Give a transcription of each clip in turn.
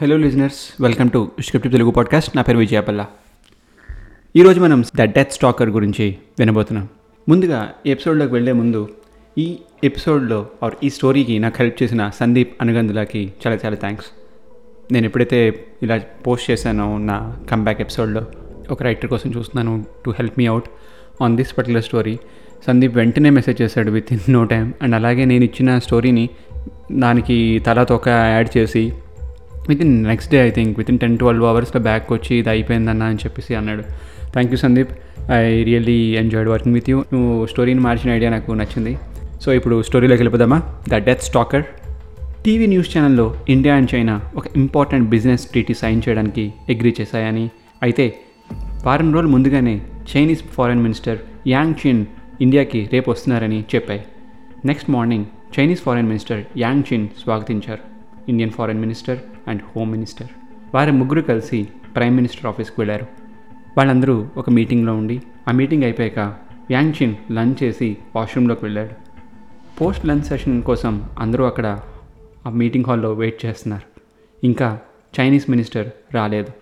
Hello listeners welcome to script Telugu podcast నా పేరు విజయపల్ల ఈరోజు మనం ద డెత్ స్టాకర్ గురించి వినబోతున్నాం. ముందుగా ఎపిసోడ్లోకి వెళ్ళే ముందు ఈ ఎపిసోడ్లో ఆర్ ఈ స్టోరీకి నాకు హెల్ప్ చేసిన సందీప్ అనుగంధులకి చాలా చాలా థ్యాంక్స్ నేను ఎప్పుడైతే ఇలా పోస్ట్ చేశానో నా కమ్బ్యాక్ ఎపిసోడ్లో ఒక రైటర్ కోసం చూస్తున్నాను to help me out on this particular story Sandeep వెంటనే మెసేజ్ చేశాడు within no time and అలాగే నేను ఇచ్చిన స్టోరీని దానికి తలా తొక్క యాడ్ చేసి within next day I think within ten twelve అవర్స్లో బ్యాక్ వచ్చి ఇది అయిపోయిందన్న అని చెప్పేసి అన్నాడు. Thank you Sandeep I really enjoyed working with you నువ్వు స్టోరీని మార్చిన ఐడియా నాకు నచ్చింది. సో ఇప్పుడు స్టోరీలోకి వెళ్ళిపోదామా? The death stalker TV news ఛానల్లో ఇండియా అండ్ చైనా ఒక ఇంపార్టెంట్ బిజినెస్ ట్రీటీ సైన్ చేయడానికి అగ్రీ చేశాయని. అయితే వారం రోజులు ముందుగానే చైనీస్ ఫారెన్ మినిస్టర్ యాంగ్ చిన్ ఇండియాకి రేపు వస్తున్నారని చెప్పాయి. Next morning Chinese foreign minister Yang Chin స్వాగతించారు. Indian foreign minister and home minister. వారి ముగ్గురు కలిసి ప్రైమ్ మినిస్టర్ ఆఫీస్కి వెళ్ళారు. వాళ్ళందరూ ఒక మీటింగ్లో ఉండి ఆ మీటింగ్ అయిపోయాక యాంగ్ చిన్ లంచ్ చేసి వాష్రూమ్లోకి వెళ్ళాడు. పోస్ట్ లంచ్ సెషన్ కోసం అందరూ అక్కడ ఆ మీటింగ్ హాల్లో వెయిట్ చేస్తున్నారు. ఇంకా చైనీస్ మినిస్టర్ రాలేదు.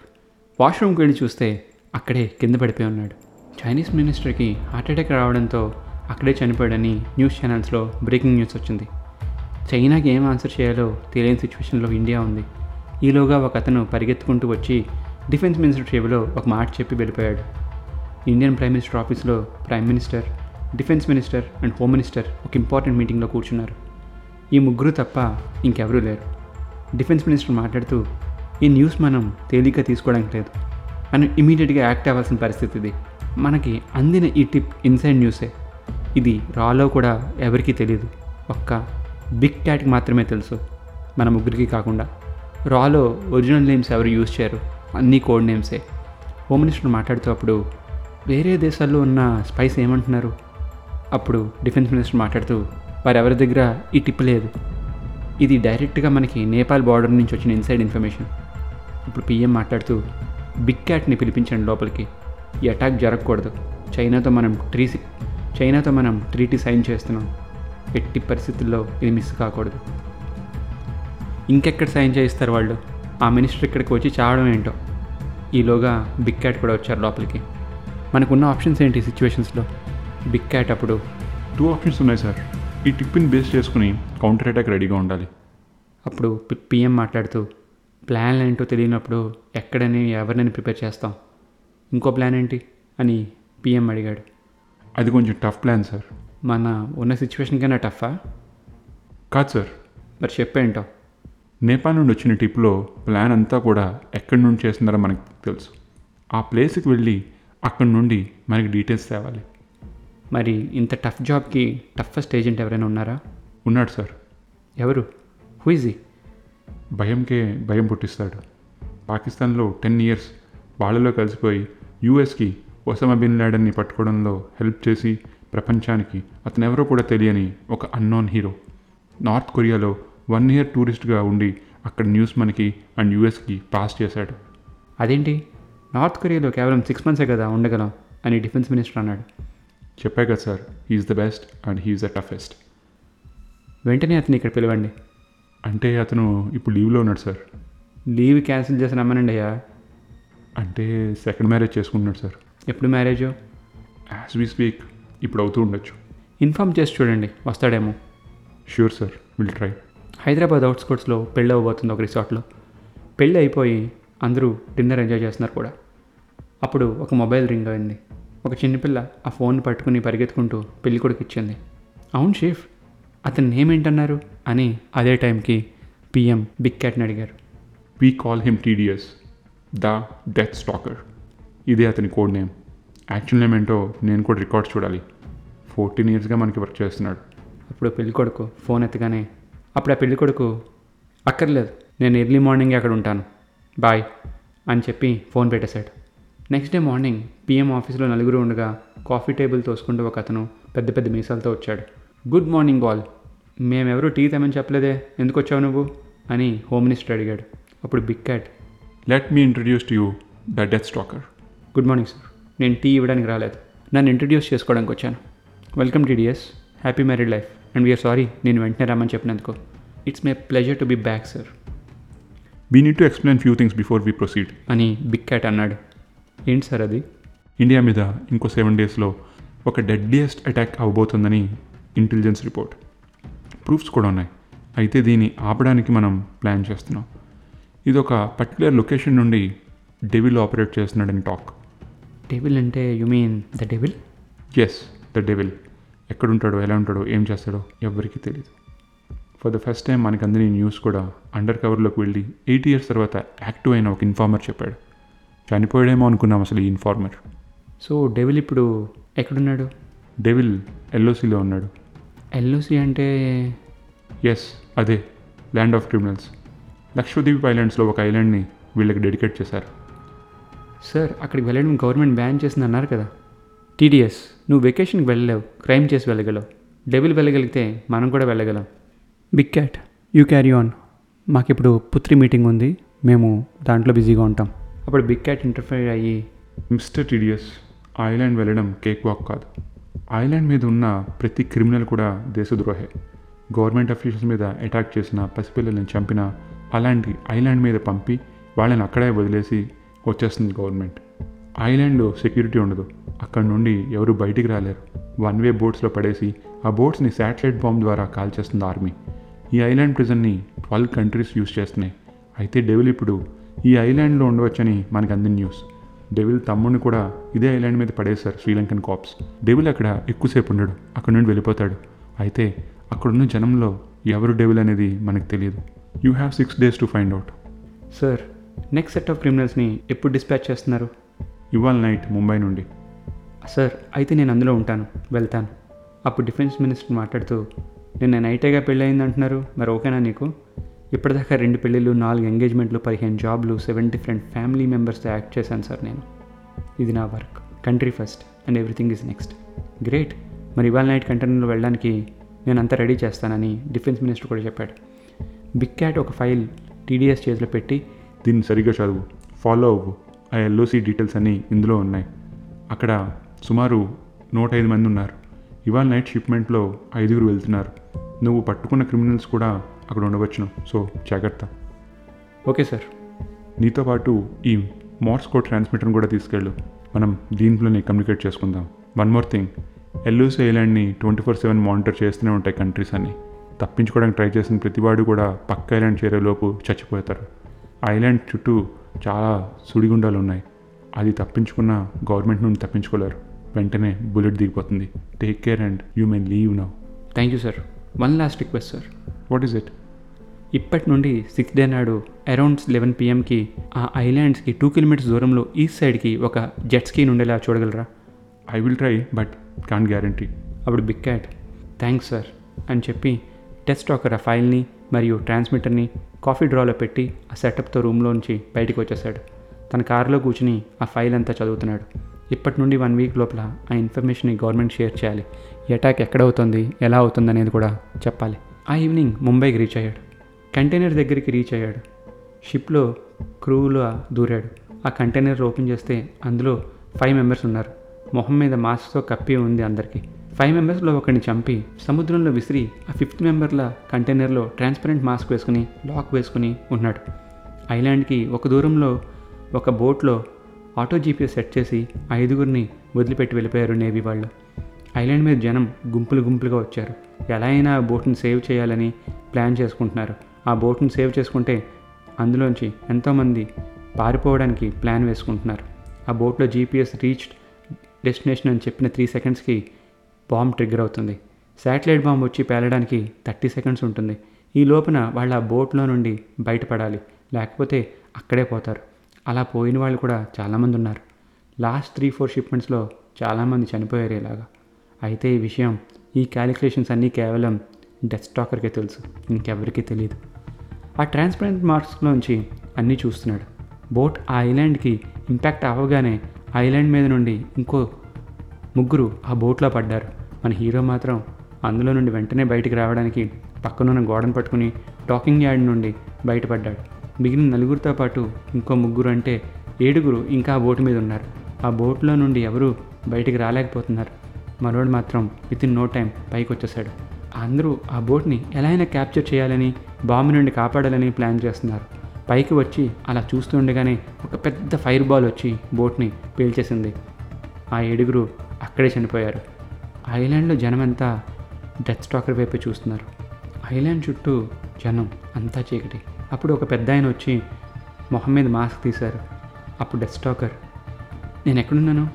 వాష్రూమ్కి వెళ్ళి చూస్తే అక్కడే కింద పడిపోయి ఉన్నాడు. చైనీస్ మినిస్టర్కి హార్ట్అటాక్ రావడంతో అక్కడే చనిపోయాడని న్యూస్ ఛానల్స్లో బ్రేకింగ్ న్యూస్ వచ్చింది. చైనాకి ఏం ఆన్సర్ చేయాలో తెలియని సిచ్యువేషన్లో ఇండియా ఉంది. ఈలోగా ఒక అతను పరిగెత్తుకుంటూ వచ్చి డిఫెన్స్ మినిస్టర్ చెవిలో ఒక మాట చెప్పి వెళ్ళిపోయాడు. ఇండియన్ ప్రైమ్ మినిస్టర్ ఆఫీస్లో prime minister defence minister and home minister ఒక ఇంపార్టెంట్ మీటింగ్లో కూర్చున్నారు. ఈ ముగ్గురు తప్ప ఇంకెవరూ లేరు. డిఫెన్స్ మినిస్టర్ మాట్లాడుతూ ఈ న్యూస్ మనం తేలిక తీసుకోవడానికి లేదు. మనం ఇమీడియట్గా యాక్ట్ అవ్వాల్సిన పరిస్థితి ఇది. మనకి అందిన ఈ టిప్ ఇన్సైడ్ న్యూసే. ఇది రాలో కూడా ఎవరికీ తెలియదు ఒక్క బిగ్ క్యాట్కి మాత్రమే తెలుసు. మన ముగ్గురికి కాకుండా. రాలో ఒరిజినల్ నేమ్స్ ఎవరు యూజ్ చేయరు. అన్నీ కోడ్ నేమ్సే. హోమ్ మినిస్టర్ మాట్లాడుతూ అప్పుడు వేరే దేశాల్లో ఉన్న స్పైస్ ఏమంటున్నారు? అప్పుడు డిఫెన్స్ మినిస్టర్ మాట్లాడుతూ వారెవరి దగ్గర ఈ టిప్ లేదు. ఇది డైరెక్ట్గా మనకి నేపాల్ బార్డర్ నుంచి వచ్చిన ఇన్సైడ్ ఇన్ఫర్మేషన్. ఇప్పుడు పిఎం మాట్లాడుతూ బిగ్ క్యాట్ని పిలిపించండి లోపలికి. ఈ అటాక్ జరగకూడదు. చైనాతో మనం ట్రీ చైనాతో మనం ట్రీటీ సైన్ చేస్తున్నాం. ఎట్టి పరిస్థితుల్లో ఇది మిస్ కాకూడదు. ఇంకెక్కడ సైన్ చేయిస్తారు వాళ్ళు? ఆ మినిస్టర్ ఇక్కడికి వచ్చి చావడం ఏంటో? ఈలోగా బిగ్ క్యాట్ కూడా వచ్చారు లోపలికి. మనకున్న ఆప్షన్స్ ఏంటి సిచ్యువేషన్స్లో బిగ్ క్యాట్ అప్పుడు? టూ ఆప్షన్స్ ఉన్నాయి సార్ ఈ టిప్ని బేస్ చేసుకుని కౌంటర్ అటాక్ రెడీగా ఉండాలి. అప్పుడు పిఎం మాట్లాడుతూ ప్లాన్ ఏంటో తెలియనప్పుడు ఎక్కడని ఎవరినని ప్రిపేర్ చేస్తాం? ఇంకో ప్లాన్ ఏంటి? అని పిఎం అడిగాడు. అది కొంచెం టఫ్ ప్లాన్ సార్ మన ఉన్న సిచ్యువేషన్ కన్నా టఫా కాదు సార్ మరి చెప్పేంటో? నేపాల్ నుండి వచ్చిన టిప్లో ప్లాన్ అంతా కూడా ఎక్కడి నుండి చేస్తున్నారో మనకు తెలుసు. ఆ ప్లేస్కి వెళ్ళి అక్కడి నుండి మనకి డీటెయిల్స్ తేవాలి. మరి ఇంత టఫ్ జాబ్కి టఫెస్ట్ ఏజెంట్ ఎవరైనా ఉన్నారా? ఉన్నాడు సార్. ఎవరు? హుయిజీ భయంకే భయం పుట్టిస్తాడు. పాకిస్తాన్లో టెన్ ఇయర్స్ వాళ్ళలో కలిసిపోయి యూఎస్కి ఒసమా బిన్ లాడన్ని పట్టుకోవడంలో హెల్ప్ చేసి ప్రపంచానికి అతను ఎవరో కూడా తెలియని ఒక అన్నోన్ హీరో. నార్త్ కొరియాలో వన్ ఇయర్ టూరిస్ట్గా ఉండి అక్కడ న్యూస్ మనకి అండ్ యూఎస్కి పాస్ చేశాడు. అదేంటి? నార్త్ కొరియాలో కేవలం సిక్స్ మంత్సే కదా ఉండగలం అని డిఫెన్స్ మినిస్టర్ అన్నాడు. చెప్పా కదా sir he's the best and he's the toughest. వెంటనే అతను ఇక్కడ పిలవండి. అంటే అతను ఇప్పుడు లీవ్లో ఉన్నాడు సార్. లీవ్ క్యాన్సిల్ చేసి రమ్మనండి అయ్యా. అంటే సెకండ్ మ్యారేజ్ చేసుకుంటున్నాడు సార్. ఎప్పుడు మ్యారేజో? యాజ్ వీ స్పీక్ ఇప్పుడు అవుతూ ఉండొచ్చు. ఇన్ఫామ్ చేసి చూడండి వస్తాడేమో. Sure sir will try. Hyderabad అవుట్స్కోట్స్లో పెళ్ళి అవ్వబోతుంది ఒక రిసార్ట్లో. పెళ్ళి అయిపోయి అందరూ డిన్నర్ ఎంజాయ్ చేస్తున్నారు కూడా. అప్పుడు ఒక మొబైల్ రింగ్ అయింది. ఒక చిన్నపిల్ల ఆ ఫోన్ పట్టుకుని పరిగెత్తుకుంటూ పెళ్ళి కొడుకు ఇచ్చింది. అవును షీఫ్ అతని నేమ్ ఏంటన్నారు అని అదే టైంకి పిఎం బిగ్ క్యాట్ని అడిగారు. We call him TDS the death stalker ఇదే అతని కోడ్ నేమ్. యాక్చువల్ నేమ్ ఏంటో నేను కూడా రికార్డ్స్ చూడాలి. ఫోర్టీన్ ఇయర్స్గా మనకి వర్క్ చేస్తున్నాడు. అప్పుడు పెళ్ళి కొడుకు ఫోన్ ఎత్తగానే అప్పుడు ఆ పెళ్ళి కొడుకు అక్కర్లేదు నేను ఎర్లీ మార్నింగ్ అక్కడ ఉంటాను. బాయ్ అని చెప్పి ఫోన్ పెట్టేశాడు. నెక్స్ట్ డే మార్నింగ్ పిఎం ఆఫీస్లో నలుగురు ఉండగా కాఫీ టేబుల్ తోసుకుంటూ ఒక అతను పెద్ద పెద్ద మీసాలతో వచ్చాడు. Good morning all. మేమెవరూ టీ తెమని చెప్పలేదే. ఎందుకు వచ్చావు నువ్వు? అని హోమ్ మినిస్టర్ అడిగాడు. అప్పుడు big cat let me introduce to you the death stalker good morning sir. నేను టీ ఇవ్వడానికి రాలేదు. నన్ను ఇంట్రడ్యూస్ చేసుకోవడానికి వచ్చాను. Welcome TDS. Happy married life. And we are sorry నేను వెంటనే రమ్మని చెప్పినందుకు. It's my pleasure to be back sir we need to explain few things before we proceed అని బిగ్ క్యాట్ అన్నాడు. ఏంటి సార్ అది? ఇండియా మీద ఇంకో సెవెన్ డేస్లో ఒక డెడ్లియెస్ట్ అటాక్ అవబోతుందని ఇంటెలిజెన్స్ రిపోర్ట్ ప్రూఫ్స్ కూడా ఉన్నాయి. అయితే దీన్ని ఆపడానికి మనం ప్లాన్ చేస్తున్నాం. ఇది ఒక పర్టికులర్ లొకేషన్ నుండి డెవిల్ ఆపరేట్ చేస్తున్నాడని టాక్ డెవిల్ అంటే you mean the devil yes the devil ఎక్కడుంటాడో ఎలా ఉంటాడో ఏం చేస్తాడో ఎవ్వరికీ తెలియదు ఫర్ ద ఫస్ట్ టైం మనకు అందిన న్యూస్ కూడా అండర్ కవర్లోకి వెళ్ళి ఎయిట్ ఇయర్స్ తర్వాత యాక్టివ్ అయిన ఒక ఇన్ఫార్మర్ చెప్పాడు. చనిపోయాడేమో అనుకున్నాం అసలు ఈ ఇన్ఫార్మర్ సో డెవిల్ ఇప్పుడు ఎక్కడున్నాడు? డెవిల్ ఎల్ఓసిలో ఉన్నాడు. ఎల్ఓసి అంటే? ఎస్ అదే. ల్యాండ్ ఆఫ్ క్రిమినల్స్ లక్షద్వీప్ ఐలాండ్స్లో ఒక ఐలాండ్ని వీళ్ళకి డెడికేట్ చేశారు. సార్ అక్కడికి వెళ్ళడం గవర్నమెంట్ బ్యాన్ చేసింది అన్నారు కదా. టీడీఎస్ నువ్వు వెకేషన్కి వెళ్ళలేవు క్రైమ్ చేసి వెళ్ళగలవు. డెవిల్ వెళ్ళగలిగితే మనం కూడా వెళ్ళగలం. Big cat you carry on మాకిప్పుడు Putri meeting ఉంది. మేము దాంట్లో బిజీగా ఉంటాం. అప్పుడు బిగ్ క్యాట్ ఇంటర్ఫైర్ అయ్యి మిస్టర్ టీడియస్ ఐలాండ్ వెళ్ళడం కేక్ వాక్ కాదు. ఐలాండ్ మీద ఉన్న ప్రతి క్రిమినల్ కూడా దేశద్రోహే. గవర్నమెంట్ అఫీషియల్స్ మీద అటాక్ చేసిన పసిపిల్లల్ని చంపిన అలాంటి ఐలాండ్ మీద పంపి వాళ్ళని అక్కడే వదిలేసి వచ్చేస్తుంది గవర్నమెంట్ ఐలాండ్లో సెక్యూరిటీ ఉండదు. అక్కడ నుండి ఎవరు బయటికి రాలేరు. వన్ వే బోట్స్లో పడేసి ఆ బోట్స్ని శాటిలైట్ బాంబ్ ద్వారా కాల్చేస్తుంది ఆర్మీ ఈ ఐలాండ్ ప్రిజన్ని ట్వెల్వ్ కంట్రీస్ యూస్ చేస్తున్నాయి. అయితే డెవిల్ ఇప్పుడు ఈ ఐలాండ్లో ఉండవచ్చని మనకు అందిన న్యూస్. డెవిల్ తమ్ముడిని కూడా ఇదే ఐలాండ్ మీద పడేశారు శ్రీలంకన్ కాప్స్. డెవిల్ అక్కడ ఎక్కువసేపు ఉండడు. అక్కడ నుండి వెళ్ళిపోతాడు. అయితే అక్కడున్న జనంలో ఎవరు డెవిల్ అనేది మనకు తెలియదు. You have six days to find out. Sir next set of క్రిమినల్స్ని ఎప్పుడు డిస్పాచ్ చేస్తున్నారు? ఇవాళ నైట్ ముంబై నుండి. సార్ అయితే నేను అందులో ఉంటాను. వెళ్తాను. అప్పుడు డిఫెన్స్ మినిస్టర్ మాట్లాడుతూ నిన్న నైటేగా పెళ్ళయింది అంటున్నారు. మరి ఓకేనా నీకు? ఇప్పటిదాకా రెండు పెళ్ళిళ్ళు నాలుగు ఎంగేజ్మెంట్లు పదిహేను జాబ్లు సెవెన్ డిఫరెంట్ ఫ్యామిలీ మెంబర్స్తో యాక్ట్ చేశాను సార్ నేను. ఇది నా work. Country first and everything is next. Great. మరి ఇవాళ నైట్ కంటైనర్లో వెళ్ళడానికి నేను అంతా రెడీ చేస్తానని డిఫెన్స్ మినిస్టర్ కూడా చెప్పాడు. బిగ్ క్యాట్ ఒక ఫైల్ టీడీఎస్ చేతిలో పెట్టి దీన్ని సరిగ్గా చదువు. ఫాలో అవ్వు. ఆ ఎల్ఓసి డీటెయిల్స్ అన్నీ ఇందులో ఉన్నాయి. అక్కడ సుమారు నూట ఐదు మంది ఉన్నారు. ఇవాళ నైట్ షిప్మెంట్లో ఐదుగురు వెళ్తున్నారు. నువ్వు పట్టుకున్న క్రిమినల్స్ కూడా అక్కడ ఉండవచ్చును. సో జాగ్రత్త. Okay sir. నీతో పాటు ఈ మార్స్ కోడ్ ట్రాన్స్మిటర్ని కూడా తీసుకెళ్ళు. మనం దీంట్లోనే కమ్యూనికేట్ చేసుకుందాం. వన్ మోర్ థింగ్ ఎల్ఓసి ఐలాండ్ని ట్వంటీ ఫోర్ సెవెన్ మానిటర్ చేస్తూనే ఉంటాయి కంట్రీస్ అన్ని. తప్పించుకోవడానికి ట్రై చేసిన ప్రతివాడు కూడా పక్క ఐలాండ్ చేరేలోపు చచ్చిపోతారు. ఐలాండ్ చుట్టూ చాలా సుడిగుండాలు ఉన్నాయి. అది తప్పించుకున్న గవర్నమెంట్ నుండి తప్పించుకోలేరు. వెంటనే bullet దిగిపోతుంది. Take care and you men leave now thank you sir one last request sir what is it ఇప్పటి నుండి సిక్స్త్ డే నాడు అరౌండ్ లెవెన్ పిఎంకి ఆ ఐలాండ్స్కి టూ కిలోమీటర్స్ దూరంలో ఈస్ట్ సైడ్కి ఒక జెట్ స్కీన్ ఉండేలా చూడగలరా? I will try but can't guarantee అప్పుడు బిగ్ క్యాట్ థ్యాంక్స్ సార్ అని చెప్పి టెస్ట్ ఒక ఆ ఫైల్ని మరియు ట్రాన్స్మిటర్ని కాఫీ డ్రాలో పెట్టి ఆ సెటప్తో రూమ్లోంచి బయటికి వచ్చేసాడు. తన కారులో కూర్చుని ఆ ఫైల్ అంతా చదువుతున్నాడు. ఇప్పటి నుండి వన్ వీక్ లోపల ఆ ఇన్ఫర్మేషన్ని గవర్నమెంట్ షేర్ చేయాలి. ఈ అటాక్ ఎక్కడ అవుతుంది ఎలా అవుతుంది అనేది కూడా చెప్పాలి. ఆ ఈవినింగ్ ముంబైకి రీచ్ అయ్యాడు. కంటైనర్ దగ్గరికి రీచ్ అయ్యాడు. షిప్లో క్రూలో దూరాడు. ఆ కంటైనర్ ఓపెన్ చేస్తే అందులో ఫైవ్ మెంబర్స్ ఉన్నారు. మొహం మీద మాస్క్తో కప్పి ఉంది అందరికీ. ఫైవ్ మెంబర్స్లో ఒకరిని చంపి సముద్రంలో విసిరి ఆ ఫిఫ్త్ మెంబర్ల కంటైనర్లో ట్రాన్స్పరెంట్ మాస్క్ వేసుకుని లాక్ వేసుకుని ఉన్నాడు. ఐలాండ్కి ఒక దూరంలో ఒక బోట్లో ఆటో జీపీఎస్ సెట్ చేసి ఐదుగురిని వదిలిపెట్టి వెళ్ళిపోయారు నేవీ వాళ్ళు. ఐలాండ్ మీద జనం గుంపులు గుంపులుగా వచ్చారు. ఎలా అయినా ఆ బోట్ని సేవ్ చేయాలని ప్లాన్ చేసుకుంటున్నారు. ఆ బోట్ని సేవ్ చేసుకుంటే అందులోంచి ఎంతోమంది పారిపోవడానికి ప్లాన్ వేసుకుంటున్నారు. ఆ బోట్లో జీపీఎస్ రీచ్డ్ డెస్టినేషన్ అని చెప్పిన త్రీ సెకండ్స్కి బాంబ్ ట్రిగ్గర్ అవుతుంది. శాటిలైట్ బాంబ్ వచ్చి పేలడానికి థర్టీ సెకండ్స్ ఉంటుంది. ఈ లోపున వాళ్ళు ఆ బోట్లో నుండి బయటపడాలి. లేకపోతే అక్కడే పోతారు. అలా పోయిన వాళ్ళు కూడా చాలామంది ఉన్నారు. లాస్ట్ త్రీ ఫోర్ షిప్మెంట్స్లో చాలామంది చనిపోయారు ఇలాగా. అయితే ఈ విషయం ఈ క్యాలిక్యులేషన్స్ అన్నీ కేవలం డెత్ స్టాకర్కే తెలుసు. ఇంకెవరికీ తెలియదు ఆ ట్రాన్స్పరెంట్ మార్క్స్లోంచి అన్నీ చూస్తున్నాడు. బోట్ ఆ ఐలాండ్కి ఇంపాక్ట్ అవ్వగానే ఐలాండ్ మీద నుండి ఇంకో ముగ్గురు ఆ బోట్లో పడ్డారు. మన హీరో మాత్రం అందులో నుండి వెంటనే బయటికి రావడానికి పక్కనున్న గోడను పట్టుకుని టాకింగ్ యార్డ్ నుండి బయటపడ్డాడు. మిగిలిన నలుగురితో పాటు ఇంకో ముగ్గురు అంటే ఏడుగురు ఇంకా ఆ బోటు మీద ఉన్నారు. ఆ బోట్లో నుండి ఎవరు బయటికి రాలేకపోతున్నారు. మరోడు మాత్రం విత్ ఇన్ నో టైం పైకి వచ్చేసాడు అందరూ ఆ బోట్ని ఎలా అయినా క్యాప్చర్ చేయాలని బాంబు నుండి కాపాడాలని ప్లాన్ చేస్తున్నారు. పైకి వచ్చి అలా చూస్తుండగానే ఒక పెద్ద ఫైర్ బాల్ వచ్చి బోట్ని పేల్చేసింది. ఆ ఏడుగురు అక్కడే చనిపోయారు. ఐలాండ్లో జనమంతా డెత్ స్టాకర్ వైపు చూస్తున్నారు. ఐలాండ్ చుట్టూ జనం అంతా చీకటి. అప్పుడు ఒక పెద్ద ఆయన వచ్చి మొహం మీద మాస్క్ తీశారు. అప్పుడు డెత్ స్టాకర్ నేను ఎక్కడున్నాను?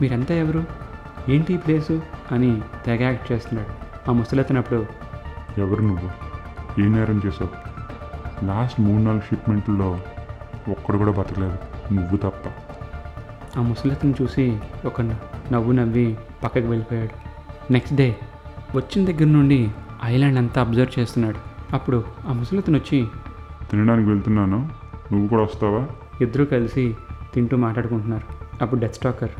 మీరంతా ఎవరు? ఏంటి ఈ ప్లేసు? అని తెగ యాక్ట్ చేస్తున్నాడు. ఆ ముసలెత్తినప్పుడు ఎవరు నువ్వు? ఏ నేరం చేసావు లాస్ట్ మూడు నాలుగు షిప్మెంట్లో ఒక్కడు కూడా బతకలేదు. నువ్వు తప్ప. ఆ ముసలతను చూసి ఒక నవ్వు నవ్వి పక్కకి వెళ్ళిపోయాడు. నెక్స్ట్ డే వచ్చిన దగ్గర నుండి ఐలాండ్ అంతా అబ్జర్వ్ చేస్తున్నాడు. అప్పుడు ఆ ముసలతను వచ్చి తినడానికి వెళ్తున్నాను. నువ్వు కూడా వస్తావా? ఇద్దరూ కలిసి తింటూ మాట్లాడుకుంటున్నారు. అప్పుడు డెత్ స్టాకర్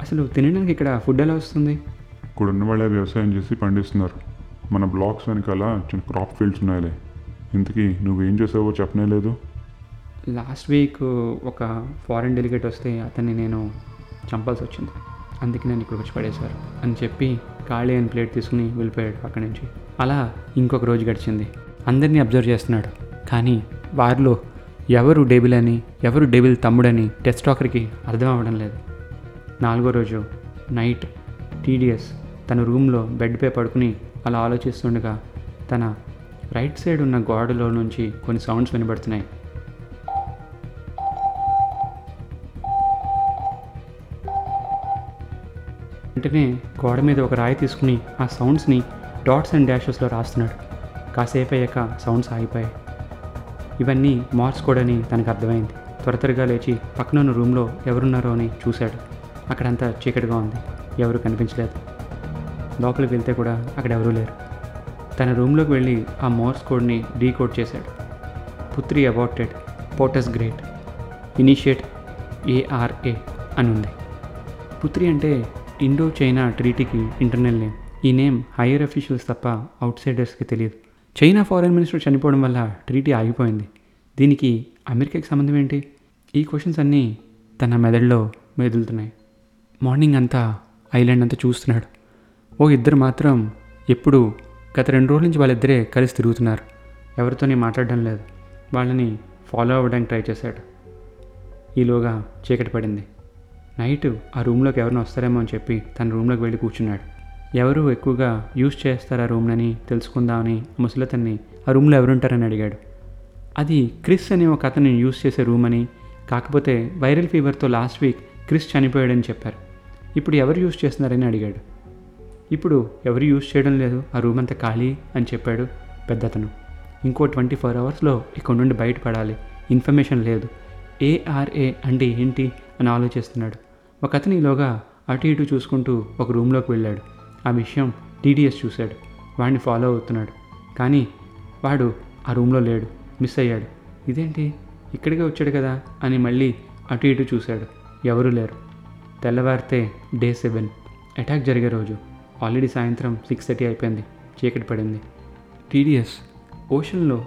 అసలు తినడానికి ఇక్కడ ఫుడ్ ఎలా వస్తుంది? ఇక్కడ ఉన్న వాళ్ళే వ్యవసాయం చేసి పండిస్తున్నారు. మన బ్లాక్స్ వెనకాల చిన్న క్రాప్ ఫీల్డ్స్ ఉన్నాయిలే. ఇంతకీ నువ్వేం చేసావో చెప్పనే లేదు. లాస్ట్ వీక్ ఒక ఫారెన్ డెలిగేట్ వస్తే అతన్ని నేను చంపాల్సి వచ్చింది. అందుకే నేను ఇక్కడికి వచ్చి పడేశారు అని చెప్పి ఖాళీ అని ప్లేట్ తీసుకుని వెళ్ళిపోయాడు అక్కడి నుంచి. అలా ఇంకొక రోజు గడిచింది. అందరినీ అబ్జర్వ్ చేస్తున్నాడు. కానీ వారిలో ఎవరు డేబిల్ అని ఎవరు డేబిల్ తమ్ముడని టెస్ట్ టాకర్కి అర్థం అవ్వడం లేదు. నాలుగో రోజు నైట్ టీడీఎస్ తన రూమ్లో బెడ్పై పడుకుని అలా ఆలోచిస్తుండగా తన రైట్ సైడ్ ఉన్న గోడలో నుంచి కొన్ని సౌండ్స్ వినబడుతున్నాయి. వెంటనే గోడ మీద ఒక రాయి తీసుకుని ఆ సౌండ్స్ని డాట్స్ అండ్ డాషెస్లో రాస్తున్నాడు. కాసేపు అయ్యాక సౌండ్స్ ఆగిపోయాయి. ఇవన్నీ మార్స్ కోడ్ అని తనకు అర్థమైంది. త్వర త్వరగా లేచి పక్కన ఉన్న రూమ్లో ఎవరున్నారో అని చూశాడు. అక్కడంతా చీకటిగా ఉంది. ఎవరు కనిపించలేదు. లోపలికి వెళ్తే కూడా అక్కడ ఎవరూ లేరు. తన రూమ్లోకి వెళ్ళి ఆ మోర్స్ కోడ్ని డీకోడ్ చేశాడు. Putri aborted POTUS great. Initiate ARA అని ఉంది. పుత్రి అంటే ఇండో చైనా ట్రీటీకి ఇంటర్నల్ నేమ్. ఈ నేమ్ హైయర్ అఫీషియల్స్ తప్ప అవుట్ సైడర్స్కి తెలియదు. చైనా ఫారెన్ మినిస్టర్ చనిపోవడం వల్ల ట్రీటీ ఆగిపోయింది. దీనికి అమెరికాకి సంబంధం ఏంటి? ఈ క్వశ్చన్స్ అన్నీ తన మెదడులో మెదులుతున్నాయి. మార్నింగ్ అంతా ఐలాండ్ అంతా చూస్తున్నాడు. ఓ ఇద్దరు మాత్రం ఎప్పుడు గత రెండు రోజుల నుంచి వాళ్ళిద్దరే కలిసి తిరుగుతున్నారు. ఎవరితోనే మాట్లాడడం లేదు. వాళ్ళని ఫాలో అవ్వడానికి ట్రై చేశాడు. ఈలోగా చీకటి పడింది. నైట్ ఆ రూమ్లోకి ఎవరైనా వస్తారేమో అని చెప్పి తన రూమ్లోకి వెళ్ళి కూర్చున్నాడు. ఎవరు ఎక్కువగా యూజ్ చేస్తారు ఆ రూమ్లని తెలుసుకుందామని ముసలతన్ని? ఆ రూమ్లో ఎవరుంటారని అడిగాడు. అది క్రిస్ అనే ఒక అతను యూజ్ చేసే రూమ్ అని కాకపోతే వైరల్ ఫీవర్తో లాస్ట్ వీక్ క్రిస్ చనిపోయాడని చెప్పారు. ఇప్పుడు ఎవరు యూజ్ చేస్తున్నారని అడిగాడు. ఇప్పుడు ఎవరు యూజ్ చేయడం లేదు ఆ రూమ్ అంతా ఖాళీ అని చెప్పాడు పెద్దతను. ఇంకో ట్వంటీ ఫోర్ అవర్స్లో ఇక్కడ నుండి బయటపడాలి. ఇన్ఫర్మేషన్ లేదు. ఏఆర్ఏ అంటే ఏంటి అని ఆలోచిస్తున్నాడు. ఒక అతను ఈలోగా అటు ఇటు చూసుకుంటూ ఒక రూమ్లోకి వెళ్ళాడు. ఆ విషయం టీడీఎస్ చూశాడు. వాడిని ఫాలో అవుతున్నాడు. కానీ వాడు ఆ రూమ్లో లేడు. మిస్ అయ్యాడు. ఇదేంటి? ఇక్కడికే వచ్చాడు కదా అని మళ్ళీ అటు ఇటు చూశాడు. ఎవరూ లేరు. తెల్లవారితే డే సెవెన్. అటాక్ జరిగే రోజు. ఆల్రెడీ సాయంత్రం సిక్స్ థర్టీ అయిపోయింది. చీకటి పడింది. టీడీఎస్ ఓషన్లో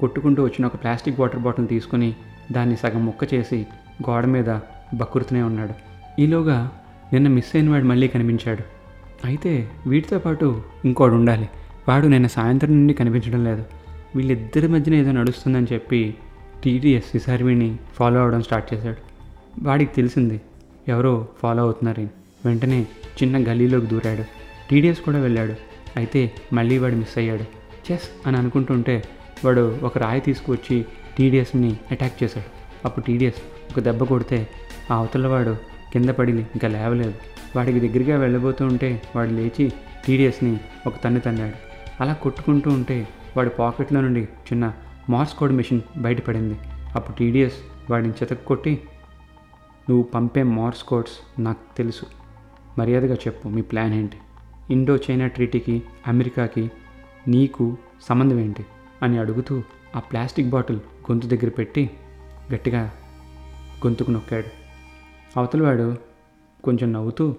కొట్టుకుంటూ వచ్చిన ఒక ప్లాస్టిక్ వాటర్ బాటిల్ తీసుకుని దాన్ని సగం ముక్క చేసి గోడ మీద బక్కురుతూనే ఉన్నాడు. ఈలోగా నిన్న మిస్ అయిన వాడు మళ్ళీ కనిపించాడు. అయితే వీటితో పాటు ఇంకోడు ఉండాలి. వాడు నేను సాయంత్రం నుండి కనిపించడం లేదు. వీళ్ళిద్దరి మధ్యన ఏదో నడుస్తుందని చెప్పి టీడీఎస్ ఈసారి ఫాలో అవడం స్టార్ట్ చేశాడు. వాడికి తెలిసింది ఎవరో ఫాలో అవుతున్నారని వెంటనే చిన్న గల్లీలోకి దూరాడు. టీడీఎస్ కూడా వెళ్ళాడు. అయితే మళ్ళీ వాడు మిస్ అయ్యాడు. చెస్ అని అనుకుంటుంటే వాడు ఒక రాయి తీసుకువచ్చి టీడీఎస్ని అటాక్ చేశాడు. అప్పుడు టీడీఎస్ ఒక దెబ్బ కొడితే ఆ అవతల వాడు కింద పడి ఇంకా లేవలేదు. వాడికి దగ్గరగా వెళ్ళబోతూ ఉంటే వాడు లేచి టీడీఎస్ని ఒక తన్ను తన్నాడు. అలా కొట్టుకుంటూ ఉంటే వాడి పాకెట్లో నుండి చిన్న మార్స్ కోడ్ మెషిన్ బయటపడింది. అప్పుడు టీడీఎస్ వాడిని చెతకు కొట్టి నువ్వు పంపే మార్స్ కోడ్స్ నాకు తెలుసు. మర్యాదగా చెప్పు మీ ప్లాన్ ఏంటి? ఇండో చైనా ట్రీటీకి అమెరికాకి నీకు సంబంధం ఏంటి? అని అడుగుతూ ఆ ప్లాస్టిక్ బాటిల్ గొంతు దగ్గర పెట్టి గట్టిగా గొంతుకు నొక్కాడు. అవతలవాడు కొంచెం నవ్వుతూ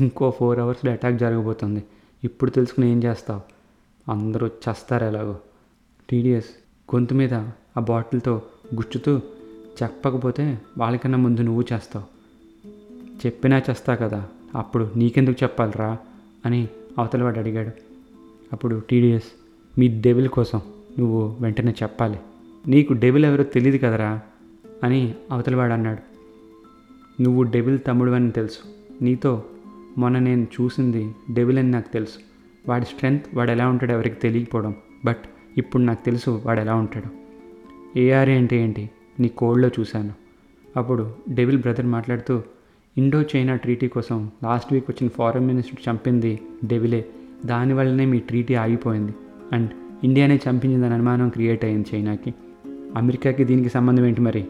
ఇంకో ఫోర్ అవర్స్లో అటాక్ జరగబోతుంది. ఇప్పుడు తెలుసుకుని ఏం చేస్తావు? అందరూ చస్తారు ఎలాగో. టీడీఎస్ గొంతు మీద ఆ బాటిల్తో గుచ్చుతూ చెప్పకపోతే వాళ్ళకన్నా ముందు నువ్వు చేస్తావు. చెప్పినా చేస్తా కదా అప్పుడు నీకెందుకు చెప్పాలిరా? అని అవతలవాడు అడిగాడు. అప్పుడు టీడీఎస్ మీ డెవిల్ కోసం నువ్వు వెంటనే చెప్పాలి. నీకు డెవిల్ ఎవరో తెలియదు కదరా? అని అవతలవాడు అన్నాడు. నువ్వు డెవిల్ తమ్ముడు అని తెలుసు. నీతో మొన్న నేను చూసింది డెవిల్ అని నాకు తెలుసు. వాడి స్ట్రెంగ్త్ వాడు ఎలా ఉంటాడో ఎవరికి తెలియకపోవడం. బట్ ఇప్పుడు నాకు తెలుసు వాడు ఎలా ఉంటాడు. ఏఆర్ఏ అంటే ఏంటి? నీ కోడ్లో చూశాను. అప్పుడు డెవిల్ బ్రదర్ మాట్లాడుతూ ఇండో చైనా ట్రీటీ కోసం లాస్ట్ వీక్ వచ్చిన ఫారెన్ మినిస్టర్ చంపింది డెవిలే దానివల్లనే మీ ట్రీటీ ఆగిపోయింది. అండ్ ఇండియానే చంపించిందని అనుమానం క్రియేట్ అయింది చైనాకి. అమెరికాకి దీనికి సంబంధం ఏంటి మరి?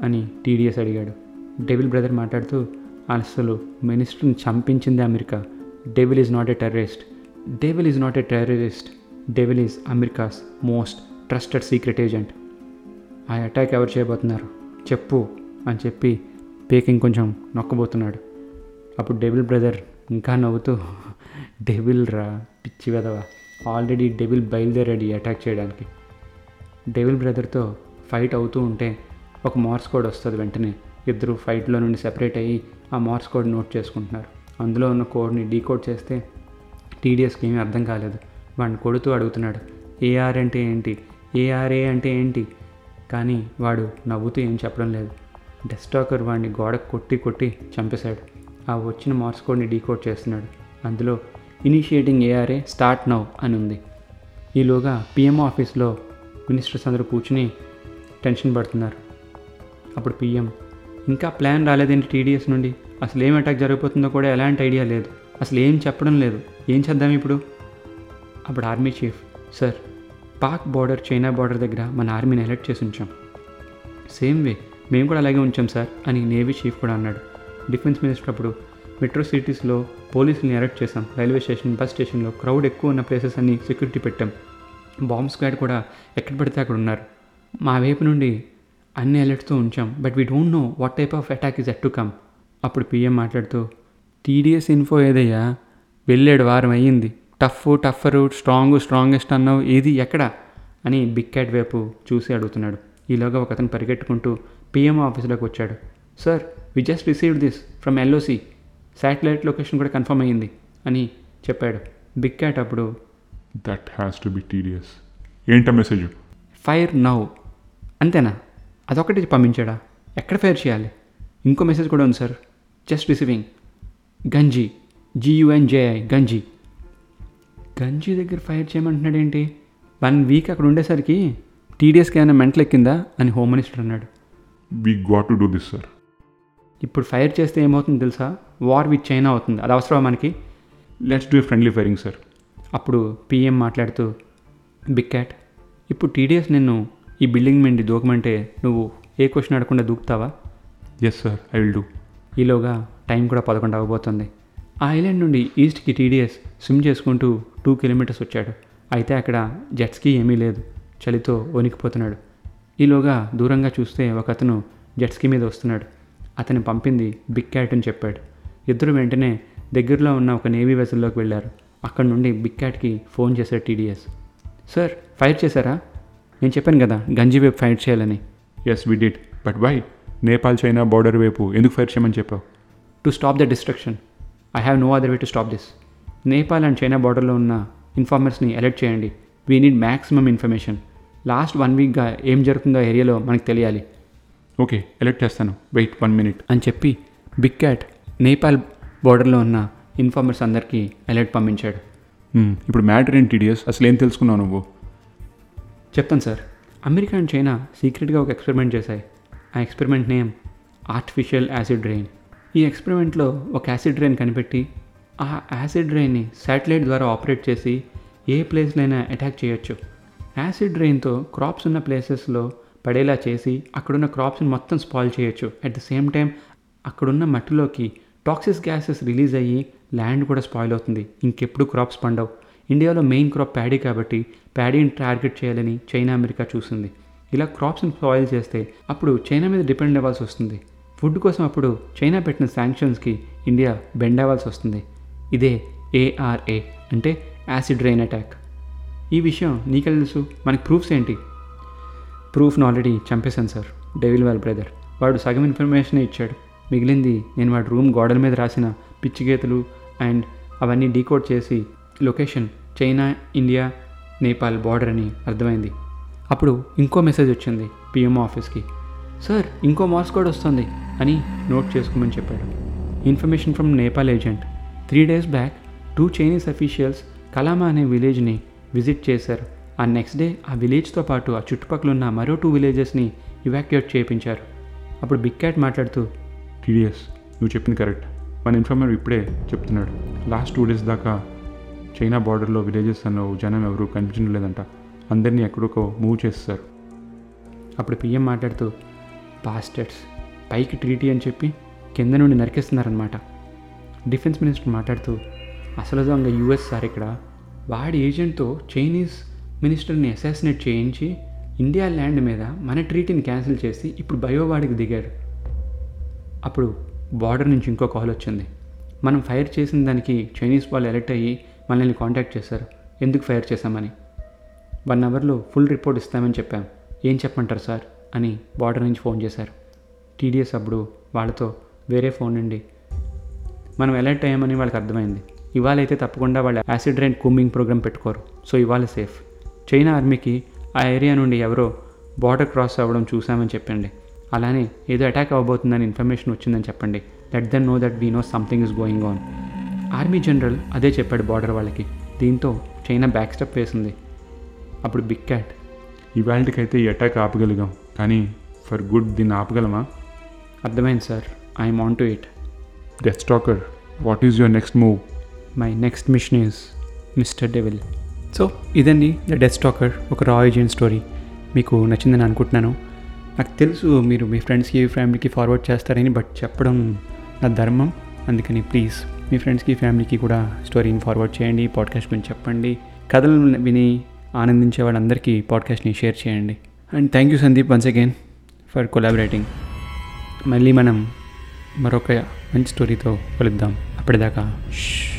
అని టీడీఎస్ అడిగాడు. డెవిల్ బ్రదర్ మాట్లాడుతూ అసలు మినిస్టర్ని చంపించింది America. Devil is not a terrorist. Devil is not a terrorist. Devil is America's most trusted secret agent. ఆ అటాక్ ఎవరు చేయబోతున్నారు? చెప్పు అని చెప్పి పేకింగ్ కొంచెం నొక్కబోతున్నాడు. అప్పుడు డెవిల్ బ్రదర్ ఇంకా నవ్వుతూ డెవిల్ రా పిచ్చి వెదవా ఆల్రెడీ డెవిల్ బయలుదేరాడు అటాక్ చేయడానికి. డెవిల్ బ్రదర్తో ఫైట్ అవుతూ ఉంటే ఒక మార్స్ కోడ్ వస్తుంది వెంటనే. ఇద్దరు ఫైట్లో నుండి సెపరేట్ అయ్యి ఆ మార్స్ కోడ్ నోట్ చేసుకుంటున్నారు. అందులో ఉన్న కోడ్ని డీకోడ్ చేస్తే టీడీఎస్కి ఏమీ అర్థం కాలేదు. వాడిని కొడుతూ అడుగుతున్నాడు ఏఆర్ అంటే ఏంటి? ఏఆర్ఏ అంటే ఏంటి? కానీ వాడు నవ్వుతూ ఏం చెప్పడం లేదు. డెస్టాకర్ వాడిని గోడకు కొట్టి కొట్టి చంపేశాడు. ఆ వచ్చిన మార్క్స్ కోడ్ని డీకోడ్ చేస్తున్నాడు. అందులో ఇనిషియేటింగ్ ఏఆర్ఏ స్టార్ట్ నౌ అని ఉంది ఈలోగా పిఎం ఆఫీస్లో మినిస్టర్స్ అందరూ కూర్చుని టెన్షన్ పడుతున్నారు. అప్పుడు పిఎం ఇంకా ప్లాన్ రాలేదేంటి టీడీఎస్ నుండి? అసలు ఏం అటాక్ జరిగిపోతుందో కూడా ఎలాంటి ఐడియా లేదు. అసలు ఏం చెప్పడం లేదు. ఏం చేద్దాం ఇప్పుడు? అప్పుడు army chief sir Pak border China border దగ్గర మన ఆర్మీని అలర్ట్ చేసి ఉంచాం. సేమ్ వే మేము కూడా అలాగే ఉంచాం సార్ అని నేవీ చీఫ్ కూడా అన్నాడు. డిఫెన్స్ మినిస్టర్ అప్పుడు మెట్రో సిటీస్లో పోలీసుల్ని అరెస్ట్ చేశాం. రైల్వే స్టేషన్ బస్ స్టేషన్లో క్రౌడ్ ఎక్కువ ఉన్న ప్లేసెస్ అన్ని సెక్యూరిటీ పెట్టాం. బాంబ్ స్క్వాడ్ కూడా ఎక్కడ పడితే అక్కడ ఉన్నారు. మా వైపు నుండి అన్ని అలర్ట్తో ఉంచాం. But we don't know what type of attack is yet to come అప్పుడు పిఎం మాట్లాడుతూ టీడీఎస్ ఇన్ఫో ఏదయ్యా? వెళ్ళాడు వారం అయ్యింది. టఫ్ టఫరు స్ట్రాంగ్ స్ట్రాంగెస్ట్ అన్నావు. ఏది ఎక్కడ? అని బిగ్ క్యాట్ వైపు చూసి అడుగుతున్నాడు. ఈలోగా ఒక అతను పరిగెట్టుకుంటూ పిఎం ఆఫీస్లోకి వచ్చాడు. Sir we just received this from LOC satellite location కూడా కన్ఫర్మ్ అయ్యింది అని చెప్పాడు. బిగ్ క్యాట్ అప్పుడు that has to be Tedious ఏంటా మెసేజ్ ఫైర్ నౌ అంతేనా? అదొకటి పంపించాడా? ఎక్కడ ఫైర్ చేయాలి? ఇంకో మెసేజ్ కూడా ఉంది sir. Just receiving Gunji. G U N J I Gunji. Gunji దగ్గర ఫైర్ చేయమంటున్నాడు ఏంటి? వన్ వీక్ అక్కడ ఉండేసరికి టీడీఎస్కి ఏమైనా మెంటల్ ఎక్కిందా అని హోమ్ మినిస్టర్ అన్నాడు. We got to do this sir ఇప్పుడు ఫైర్ చేస్తే ఏమవుతుందో తెలుసా? వార్ విత్ చైనా అవుతుంది. అది అవసరమా మనకి? Let's do friendly firing sir అప్పుడు పిఎం మాట్లాడుతూ బిగ్ క్యాట్ ఇప్పుడు టీడీఎస్ నిన్ను ఈ బిల్డింగ్ నుండి దూకమంటే నువ్వు ఏ క్వశ్చన్ అడగకుండా దూకుతావా? Yes sir I will do ఈలోగా టైం కూడా పదకొండు అవ్వబోతుంది ఆ ఐలాండ్ నుండి ఈస్ట్కి టీడీఎస్ స్విమ్ చేసుకుంటూ టూ కిలోమీటర్స్ వచ్చాడు. అయితే అక్కడ జెట్స్కి ఏమీ లేదు. చలితో వణికిపోతున్నాడు. ఈలోగా దూరంగా చూస్తే ఒక అతను జెట్స్కి మీద వస్తున్నాడు. అతని పంపింది బిగ్ క్యాట్ అని చెప్పాడు. ఇద్దరు వెంటనే దగ్గరలో ఉన్న ఒక నేవీ వెసల్లోకి వెళ్ళారు. అక్కడ నుండి బిగ్ క్యాట్కి ఫోన్ చేశాడు టీడీఎస్. సార్ ఫైర్ చేశారా? నేను చెప్పాను కదా గంజి వైపు ఫైర్ చేయాలని. Yes we did but why Nepal China border వైపు ఎందుకు ఫైర్ చేయమని చెప్పావు? To stop the destruction I have no other way to stop this Nepal and China బార్డర్లో ఉన్న ఇన్ఫార్మర్స్ని అలర్ట్ చేయండి. We need maximum information last one వీక్గా ఏం జరుగుతుందో ఏరియాలో మనకు తెలియాలి. ఓకే ఎలెక్ట్ చేస్తాను. వెయిట్ వన్ మినిట్ అని చెప్పి బిగ్ క్యాట్ నేపాల్ బార్డర్లో ఉన్న ఇన్ఫార్మర్స్ అందరికీ అలర్ట్ పంపించాడు. ఇప్పుడు మ్యాటర్ ఏంటి టీడీఎస్ అసలు ఏం తెలుసుకున్నావు నువ్వు? చెప్తాను సార్. అమెరికా అండ్ చైనా సీక్రెట్గా ఒక ఎక్స్పెరిమెంట్ చేశాయి. ఆ experiment name artificial acid rain ఈ ఎక్స్పెరిమెంట్లో ఒక యాసిడ్ రెయిన్ కనిపెట్టి ఆ యాసిడ్ రెయిన్ని శాటిలైట్ ద్వారా ఆపరేట్ చేసి ఏ ప్లేస్లైనా అటాక్ చేయొచ్చు. యాసిడ్ రెయిన్తో క్రాప్స్ ఉన్న ప్లేసెస్లో పడేలా చేసి అక్కడున్న క్రాప్స్ని మొత్తం స్పాయిల్ చేయొచ్చు. అట్ ద సేమ్ టైం అక్కడున్న మట్టిలోకి టాక్సిస్ గ్యాసెస్ రిలీజ్ అయ్యి ల్యాండ్ కూడా స్పాయిల్ అవుతుంది. ఇంకెప్పుడు క్రాప్స్ పండవు. ఇండియాలో మెయిన్ క్రాప్ ప్యాడీ కాబట్టి ప్యాడీని టార్గెట్ చేయాలని చైనా అమెరికా చూసింది. ఇలా క్రాప్స్ని స్పాయిల్ చేస్తే అప్పుడు చైనా మీద డిపెండ్ అవ్వాల్సి వస్తుంది. ఫుడ్ కోసం అప్పుడు చైనా పెట్టిన శాంక్షన్స్కి ఇండియా బెండ్ అవ్వాల్సి వస్తుంది. ఇదే ఏఆర్ఏ అంటే యాసిడ్ రెయిన్ అటాక్ ఈ విషయం నీకే తెలుసు? మనకి ప్రూఫ్స్ ఏంటి? ప్రూఫ్ను ఆల్రెడీ చంపేశాను సార్. డెవిల్ వాల్ బ్రదర్ వాడు సగం ఇన్ఫర్మేషన్ ఇచ్చాడు. మిగిలింది నేను వాడి రూమ్ గోడల మీద రాసిన పిచ్చి గీతలు అండ్ అవన్నీ డీకోడ్ చేసి location China India Nepal border అని అర్థమైంది. అప్పుడు ఇంకో మెసేజ్ వచ్చింది పిఎంఓ ఆఫీస్కి. సార్ ఇంకో మార్క్స్ కోడ్ వస్తుంది అని నోట్ చేసుకోమని చెప్పాడు. Information from Nepal agent. Three days back two Chinese officials Kalama అనే విలేజ్ని విజిట్ చేశారు. ఆ నెక్స్ట్ డే ఆ విలేజ్తో పాటు ఆ చుట్టుపక్కల ఉన్న మరో టూ విలేజెస్ని ఇవాక్యుయేట్ చేయించారు. అప్పుడు బిగ్ క్యాట్ మాట్లాడుతూ టీడీఎస్ నువ్వు చెప్పింది కరెక్ట్. మన ఇన్ఫర్మర్ ఇప్పుడే చెప్తున్నాడు. లాస్ట్ టూ డేస్ దాకా చైనా బార్డర్లో విలేజెస్ అన్న జనం ఎవరు కనిపించడం లేదంట అందరినీ ఎక్కడికో మూవ్ చేస్తారు. అప్పుడు పిఎం మాట్లాడుతూ బాస్టర్స్ పైకి ట్రీటీ అని చెప్పి కింద నుండి నరికేస్తున్నారనమాట డిఫెన్స్ మినిస్టర్ మాట్లాడుతూ అసలు దొంగ యూఎస్ సార్ ఇక్కడ వాడి ఏజెంట్తో చైనీస్ మినిస్టర్ని అసాసినేట్ చేయించి ఇండియా ల్యాండ్ మీద మన ట్రీటీని క్యాన్సిల్ చేసి ఇప్పుడు బయోవాడికి దిగాడు అప్పుడు బార్డర్ నుంచి ఇంకో కాల్ వచ్చింది. మనం ఫైర్ చేసిన దానికి చైనీస్ వాళ్ళు అలర్ట్ అయ్యి మనల్ని కాంటాక్ట్ చేశారు. ఎందుకు ఫైర్ చేశామని? వన్ అవర్లో ఫుల్ రిపోర్ట్ ఇస్తామని చెప్పాం. ఏం చెప్పమంటారు సార్? అని బార్డర్ నుంచి ఫోన్ చేశారు. టీడీఎస్ అప్పుడు వాళ్ళతో వేరే ఫోన్ నుండి మనం ఎలర్ట్ అయ్యామని వాళ్ళకి అర్థమైంది. ఇవాళ అయితే తప్పకుండా వాళ్ళు యాసిడ్ రైన్ కూమింగ్ ప్రోగ్రామ్ పెట్టుకోరు. సో ఇవాళ సేఫ్ చైనా ఆర్మీకి ఆ ఏరియా నుండి ఎవరో బార్డర్ క్రాస్ అవ్వడం చూసామని చెప్పండి. అలానే ఏదో అటాక్ అవ్వబోతుందని ఇన్ఫర్మేషన్ వచ్చిందని చెప్పండి. Let then know that we know something is going on army general అదే చెప్పాడు బార్డర్ వాళ్ళకి. దీంతో చైనా బ్యాక్ స్టెప్ వేసింది. అప్పుడు బిగ్ క్యాట్ ఇవాళకైతే ఈ అటాక్ ఆపగలిగాం. కానీ ఫర్ గుడ్ దీన్ని ఆపగలమా? అర్థమైంది sir I'm on to it death stalker what is your next move my next mission is mister devil so ఇదండి ద డెత్ స్టాకర్ ఒక రా ఏజెంట్ స్టోరీ మీకు నచ్చిందని అనుకుంటున్నాను. నాకు తెలుసు మీరు మీ ఫ్రెండ్స్కి ఫ్యామిలీకి ఫార్వర్డ్ చేస్తారని బట్ చెప్పడం నా ధర్మం. అందుకని ప్లీజ్ మీ ఫ్రెండ్స్కి ఫ్యామిలీకి కూడా స్టోరీని ఫార్వర్డ్ చేయండి పాడ్కాస్ట్ గురించి చెప్పండి. కథలు విని ఆనందించే వాళ్ళందరికీ పాడ్కాస్ట్ని షేర్ చేయండి. And thank you Sandeep once again for collaborating. మళ్ళీ మనం మరొక మంచి స్టోరీతో కలుద్దాం. అప్పటిదాకా ష్.